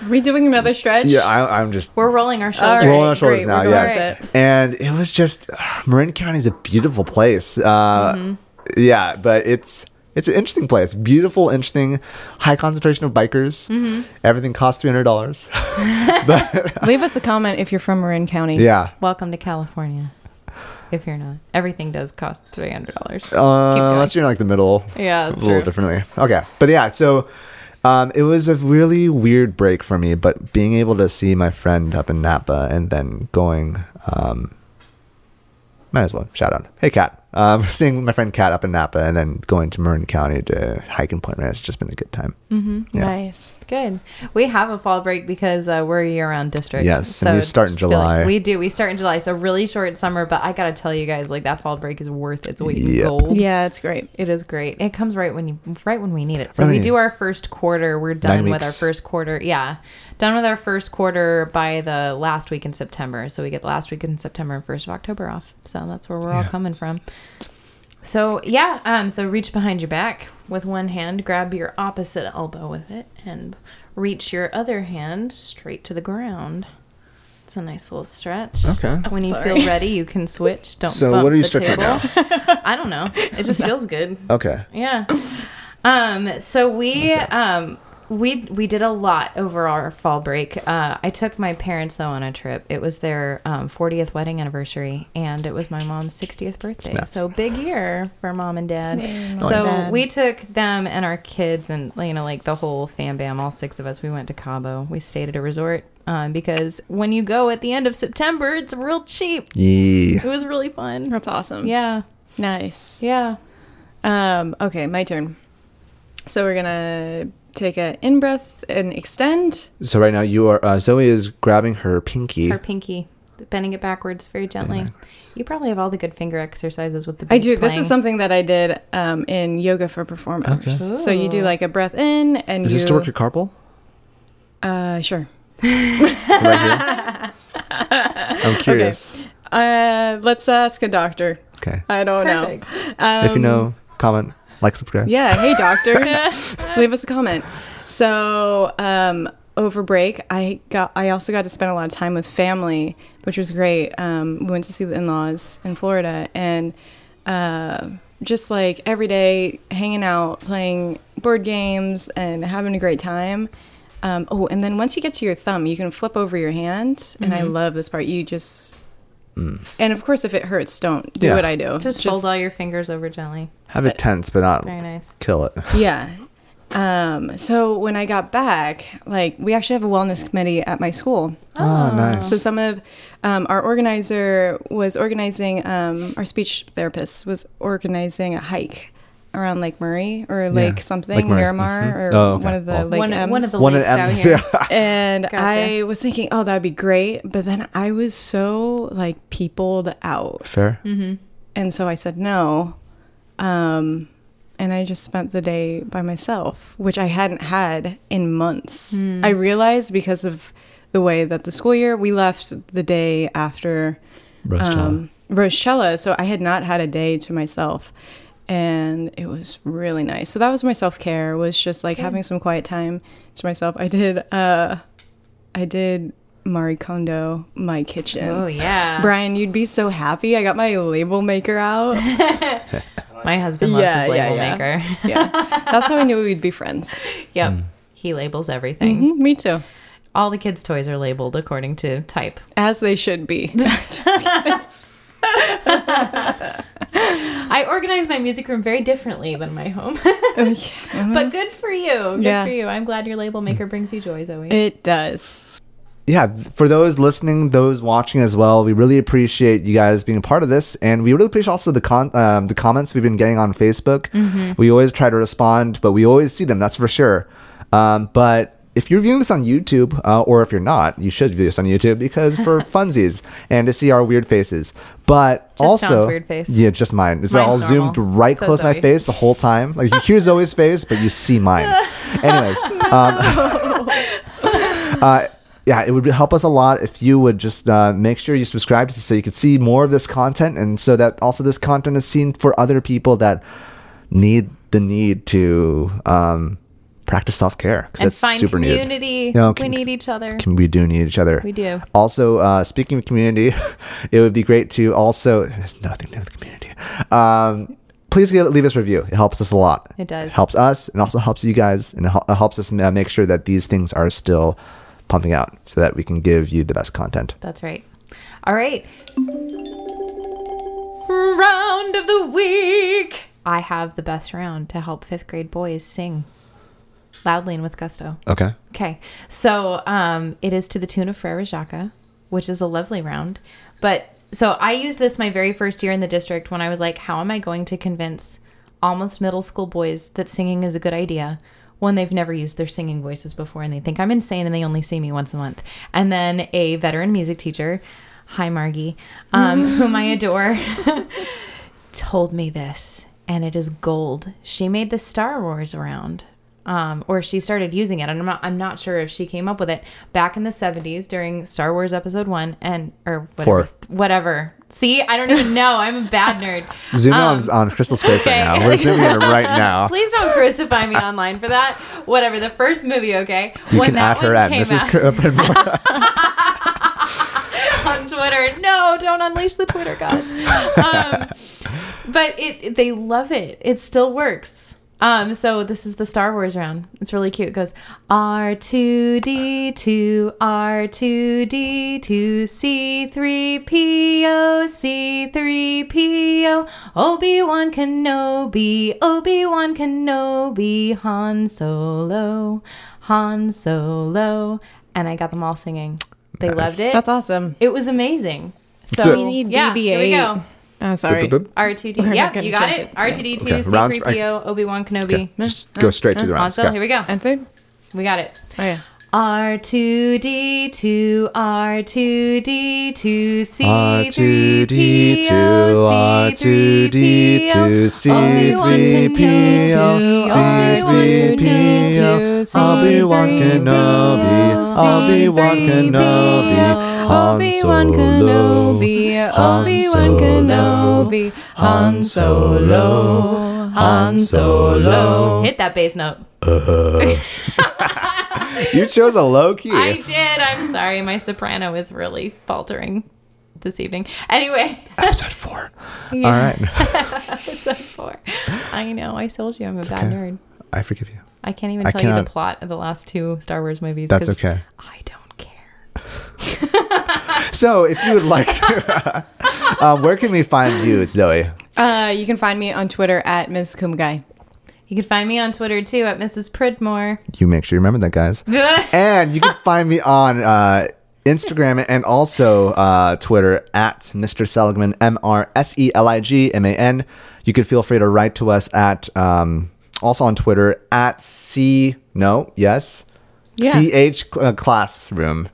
are we doing another stretch yeah, I, I'm just We're rolling our All shoulders. right. rolling our shoulders great, now. we're Yes, with and it was just Marin County is a beautiful place. Uh, Yeah, but it's it's an interesting place. Beautiful, interesting, high concentration of bikers. Everything costs three hundred dollars. leave us a comment if you're from Marin County yeah. Welcome to California. If you're not, everything does cost three hundred dollars. Uh, unless you're in like the middle, Yeah, a little true. differently. Okay, but yeah, so um, it was a really weird break for me. But being able to see my friend up in Napa and then going Um, might as well shout out. Hey, Kat. Um, seeing my friend Kat up in Napa and then going to Marin County to hike and Point Reyes. It's just been a good time. Mm-hmm. Yeah. Nice. Good. We have a fall break because uh, we're a year-round district. Yes, and we start in just feel like- July. we do. We start in July, so really short summer. But I gotta tell you guys, like that fall break is worth its weight in gold. Yeah, it's great. It is great. It comes right when you right when we need it. So Right. we do our first quarter. We're done Nine with our first quarter. Yeah, done with our first quarter by the last week in September. So we get the last week in September and first of October off. So that's where we're all coming from. So yeah, um, so reach behind your back with one hand, grab your opposite elbow with it, and reach your other hand straight to the ground. It's a nice little stretch. Okay. When you Sorry. feel ready, you can switch. Don't. So bump what are you stretching table. now? I don't know. It just feels good. Okay. Yeah. Um. So we um we we did a lot over our fall break. Uh, I took my parents though on a trip. It was their um, 40th wedding anniversary, and it was my mom's 60th birthday. Snaps. So big year for mom and dad. Nice. So Nice. we took them and our kids and you know like the whole fam bam, all six of us. We went to Cabo. We stayed at a resort. Um, because when you go at the end of September, it's real cheap. Yeah. It was really fun. That's awesome. Yeah, Nice. yeah. Um, okay, my turn. So we're gonna take a in breath and extend. So right now you are uh, Zoe is grabbing her pinky. Her pinky, bending it backwards very gently. You probably have all the good finger exercises with the. I bass do. This is something that I did um, in yoga for performers. Okay. So you do like a breath in and Is you. this to work your carpal? uh, sure. Right here. I'm curious. Uh, let's ask a doctor. Okay. I don't Perfect. know. Um, if you know, comment, like, subscribe. Yeah. Hey, doctors. Leave us a comment. So, um, over break, I got. I also got to spend a lot of time with family, which was great. Um, we went to see the in-laws in Florida, and uh, just like every day, hanging out, playing board games, and having a great time. Um, oh, and then once you get to your thumb, you can flip over your hand, and I love this part. You just, and of course, if it hurts, don't do Yeah. what I do. Just, fold all your fingers over gently. Have it tense, but not Very nice. kill it. Yeah. Um, so when I got back, like we actually have a wellness committee at my school. Oh, nice. So some of um, our organizer was organizing, um, our speech therapist was organizing a hike around Lake Murray or Lake something, Lake Murray. Miramar, Mhm. or Oh, okay. one of the Well- Lake one, M's. one of the One of lakes the out M's. here. Yeah. and Gotcha. I was thinking, oh, that'd be great. But then I was so like peopled out. Fair. Mm-hmm. And so I said no. Um, and I just spent the day by myself, which I hadn't had in months. Hmm. I realized because of the way that the school year, we left the day after Rose um, Rochella. So I had not had a day to myself. And it was really nice. So that was my self care, was just like Good. having some quiet time to myself. I did, uh, I did Marie Kondo, my kitchen. Oh yeah. Brian, you'd be so happy. I got my label maker out. My husband loves Yeah, his label yeah. maker. Yeah. That's how I knew we'd be friends. yep. Hmm. He labels everything. Mhm, me too. All the kids' toys are labeled according to type. As they should be. I organize my music room very differently than my home. Mhm. but good for you. Good Yeah. for you. I'm glad your label maker brings you joy, Zoe. it does. yeah, for those listening, those watching as well, we really appreciate you guys being a part of this, and we really appreciate also the con- um, the comments we've been getting on Facebook. We always try to respond, but we always see them. That's for sure. Um, but if you're viewing this on YouTube, uh, or if you're not, you should view this on YouTube because for funsies and to see our weird faces. But Just also, weird face. yeah, just mine. It's Mine's all normal. zoomed right So close to my face the whole time. Like you hear Zoe's face, but you see mine. Anyways, um, uh, yeah, it would help us a lot if you would just uh, make sure you subscribe to so you can see more of this content, and so that also this content is seen for other people that need the need to um, practice self care because that's find super community. No, we com- need each other. Can we do need each other? we do. Also, uh, speaking of community, it would be great to also. There's nothing to do with community. Um, please leave us a review. It helps us a lot. It does. It helps us, and also helps you guys, and it, helps us make sure that these things are still pumping out, so that we can give you the best content. That's right. All right. Round of the week. I have the best round to help fifth grade boys sing loudly and with gusto. Okay. Okay. So um, it is to the tune of Frere Jacques, which is a lovely round. But so I used this my very first year in the district when I was like, how am I going to convince almost middle school boys that singing is a good idea when they've never used their singing voices before and they think I'm insane and they only see me once a month? And then a veteran music teacher, hi Margie, um, whom I adore, told me this, and it is gold. She made the Star Wars round. Um, or she started using it, and I'm not. I'm not sure if she came up with it back in the '70s during Star Wars Episode One and or whatever. Four. Whatever. See, I don't even know. I'm a bad nerd. Zoom Um, on on Crystal's face okay. right now. We're zooming in right now. Please don't crucify me online for that. Whatever. The first movie, okay. You can add her at Mrs. out- on Twitter. No, don't unleash the Twitter gods. Um, but it they love it. It still works. Um, so this is the Star Wars round. It's really cute. It goes R two D two R two D two C three P O C three P O Obi Wan Kenobi Obi Wan Kenobi Han Solo Han Solo and I got them all singing. They Nice. loved it. That's awesome. It was amazing. So. We need yeah, here we go. Oh, sorry. Boop, boop, boop. R two D. We're not Yep, you got it. it R today. two D Okay, two, C3PO, Obi Wan Kenobi. Just go straight to the rounds. Also, here we go. And third? We got it. Oh, yeah. R two D two R two D two C R2D2, three P O C three P O R2D2, C3PO, Obi-Wan Kenobi, Obi-Wan Kenobi, Han Solo, Han Solo, Han Solo, Han Solo. Hit that bass note. Uh-huh. You chose a low key. I did. I'm sorry. My soprano is really faltering this evening. Anyway, Episode four. Yeah. All right. episode four. I know. I told you I'm a bad okay. nerd. I forgive you. I can't even I tell you the plot of the last two Star Wars movies. That's okay. I don't care. So, if you would like to, um, where can we find you, Zoe? Uh, you can find me on Twitter at Ms. Kumagai. You can find me on Twitter too at Mrs. Pridmore. You make sure you remember that, guys. and you can find me on uh, Instagram and also uh, Twitter at Mr. Seligman, M R S E L I G M A N. You can feel free to write to us at um, also on Twitter at C no yes Yeah. C H uh, classroom.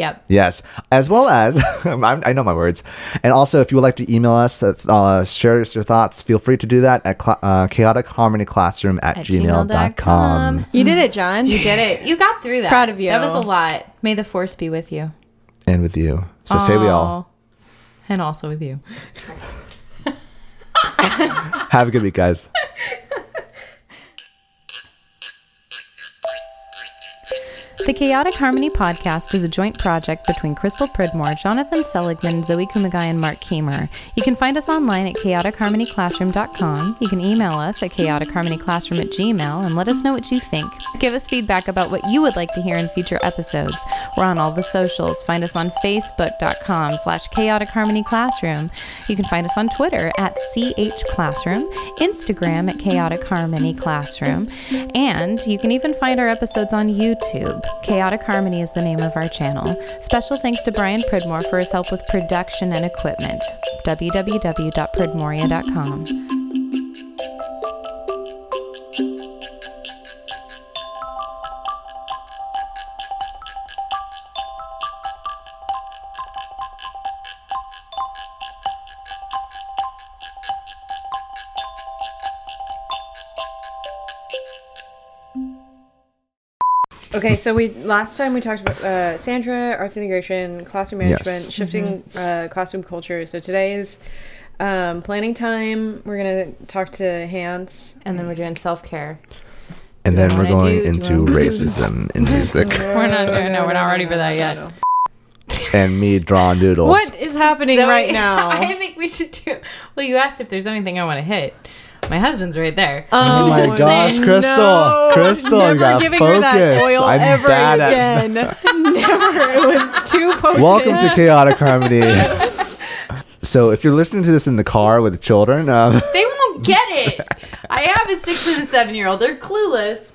Yep. Yes, as well as I'm- know my words, and also if you would like to email us, uh, share your thoughts, feel free to do that at cl- uh, chaoticharmonyclassroom at, At gmail.com. gmail.com. You did it, John. You did it. You got through that. Proud of you. That was a lot. May the force be with you. And with you, so say we all. And also with you. Have a good week, guys. The Chaotic Harmony podcast is a joint project between Crystal Pridmore, Jonathan Seligman, Zoe Kumagai, and Mark Keemer. You can find us online at chaoticharmonyclassroom.com. You can email us at chaoticharmonyclassroom at gmail and let us know what you think. Give us feedback about what you would like to hear in future episodes. We're on all the socials. Find us on facebook.com slash chaotic harmony classroom. You can find us on Twitter at CH Classroom, Instagram at chaotic harmony classroom, and you can even find our episodes on YouTube. Chaotic Harmony is the name of our channel. Special thanks to Brian Pridmore for his help with production and equipment. www.pridmoria.com. so we last time we talked about uh, Sandra, arts integration, classroom management, Yes. shifting uh, classroom culture. So today is um, planning time. We're gonna talk to Hans. And then we're doing self care. And then we're going do- do into do- racism in music We're not doing no, we're not ready for that yet. and me drawing doodles. What is happening Zoe, right now? I think we should do. Well, you asked if there's anything I want to hit. My husband's right there. Oh my Just gosh. Crystal! No, Crystal, never you gotta giving her that focus. oil I'm ever bad at- again. never. It was too potent. Welcome to Chaotic Harmony. so, if you're listening to this in the car with the children, um, They won't get it. I have a six and a seven year old. They're clueless.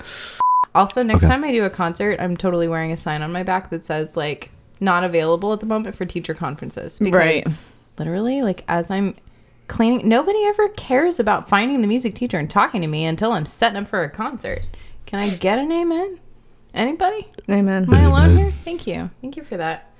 Also, next Okay. time I do a concert, I'm totally wearing a sign on my back that says like not available at the moment for teacher conferences. Because Right. Literally, like as I'm cleaning, nobody ever cares about finding the music teacher and talking to me until I'm setting up for a concert. Can I get an amen? Anybody? Amen. Am I alone here? Thank you. Thank you for that.